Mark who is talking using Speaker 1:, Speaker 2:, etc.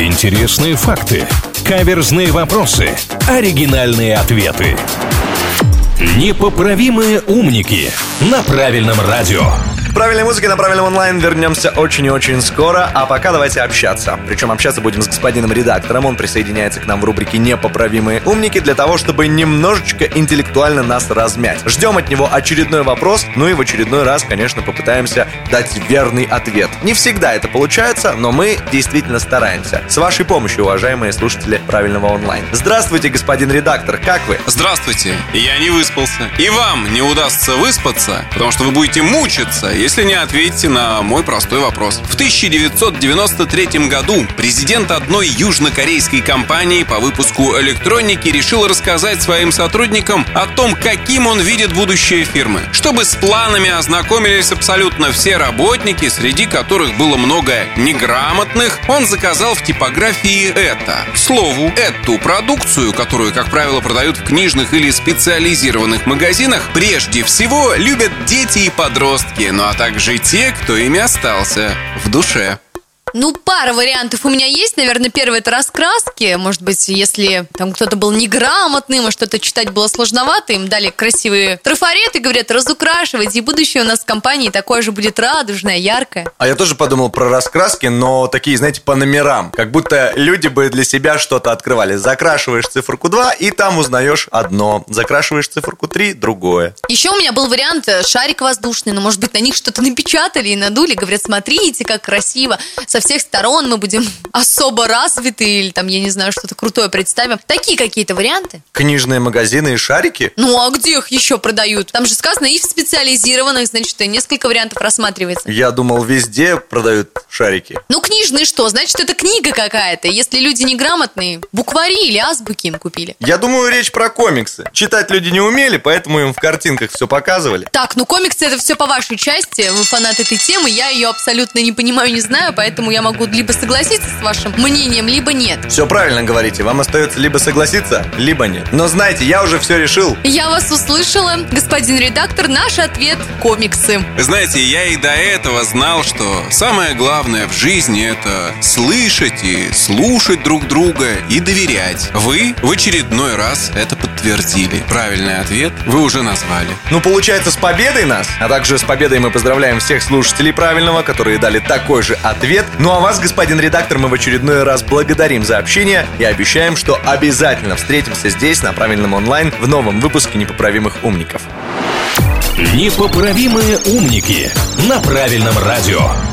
Speaker 1: Интересные факты. Каверзные вопросы. Оригинальные ответы. Непоправимые умники на правильном радио.
Speaker 2: Правильной музыки на правильном онлайн вернемся очень и очень скоро, а пока давайте общаться. Причем общаться будем с господином редактором, он присоединяется к нам в рубрике «Непоправимые умники» для того, чтобы немножечко интеллектуально нас размять. Ждем от него очередной вопрос, ну и в очередной раз, конечно, попытаемся дать верный ответ. Не всегда это получается, но мы действительно стараемся. С вашей помощью, уважаемые слушатели правильного онлайн. Здравствуйте, господин редактор, как вы?
Speaker 3: Здравствуйте, я не выспался. И вам не удастся выспаться, потому что вы будете мучиться если не ответите на мой простой вопрос. В 1993 году президент одной южнокорейской компании по выпуску электроники решил рассказать своим сотрудникам о том, каким он видит будущее фирмы. Чтобы с планами ознакомились абсолютно все работники, среди которых было много неграмотных, он заказал в типографии это. К слову, эту продукцию, которую, как правило, продают в книжных или специализированных магазинах, прежде всего любят дети и подростки, но а также те, кто ими остался в душе.
Speaker 4: Ну, пара вариантов у меня есть. Наверное, первый это раскраски. Может быть, если там кто-то был неграмотным, а что-то читать было сложновато, им дали красивые трафареты, говорят, разукрашивайте, и будущее у нас в компании такое же будет радужное, яркое.
Speaker 2: А я тоже подумал про раскраски, но такие, знаете, по номерам. Как будто люди бы для себя что-то открывали. Закрашиваешь циферку 2, и там узнаешь одно. Закрашиваешь циферку 3, другое.
Speaker 4: Еще у меня был вариант э, шарик воздушный, но, может быть, на них что-то напечатали и надули. Говорят, смотрите, как красиво. Со всех сторон мы будем особо развиты или там, я не знаю, что-то крутое представим. Такие какие-то варианты.
Speaker 2: Книжные магазины и шарики?
Speaker 4: Ну, а где их еще продают? Там же сказано и в специализированных, значит, несколько вариантов рассматривается.
Speaker 2: Я думал, везде продают шарики.
Speaker 4: Ну, книжные что? Значит, это книга какая-то. Если люди неграмотные, буквари или азбуки им купили.
Speaker 2: Я думаю, речь про комиксы. Читать люди не умели, поэтому им в картинках все показывали.
Speaker 4: Так, ну комиксы это все по вашей части. Вы фанат этой темы. Я ее абсолютно не понимаю, не знаю, поэтому я могу либо согласиться с вашим мнением, либо нет.
Speaker 2: Все правильно говорите. Вам остается либо согласиться, либо нет. Но знаете, я уже все решил.
Speaker 4: Я вас услышала. Господин редактор, наш ответ – комиксы.
Speaker 3: знаете, я и до этого знал, что самое главное в жизни – это слышать и слушать друг друга и доверять. Вы в очередной раз это подтвердили. Правильный ответ вы уже назвали.
Speaker 2: Ну, получается, с победой нас, а также с победой мы поздравляем всех слушателей правильного, которые дали такой же ответ. Ну а вас, господин редактор, мы в очередной раз благодарим за общение и обещаем, что обязательно встретимся здесь, на правильном онлайн, в новом выпуске «Непоправимых умников».
Speaker 1: Непоправимые умники на правильном радио.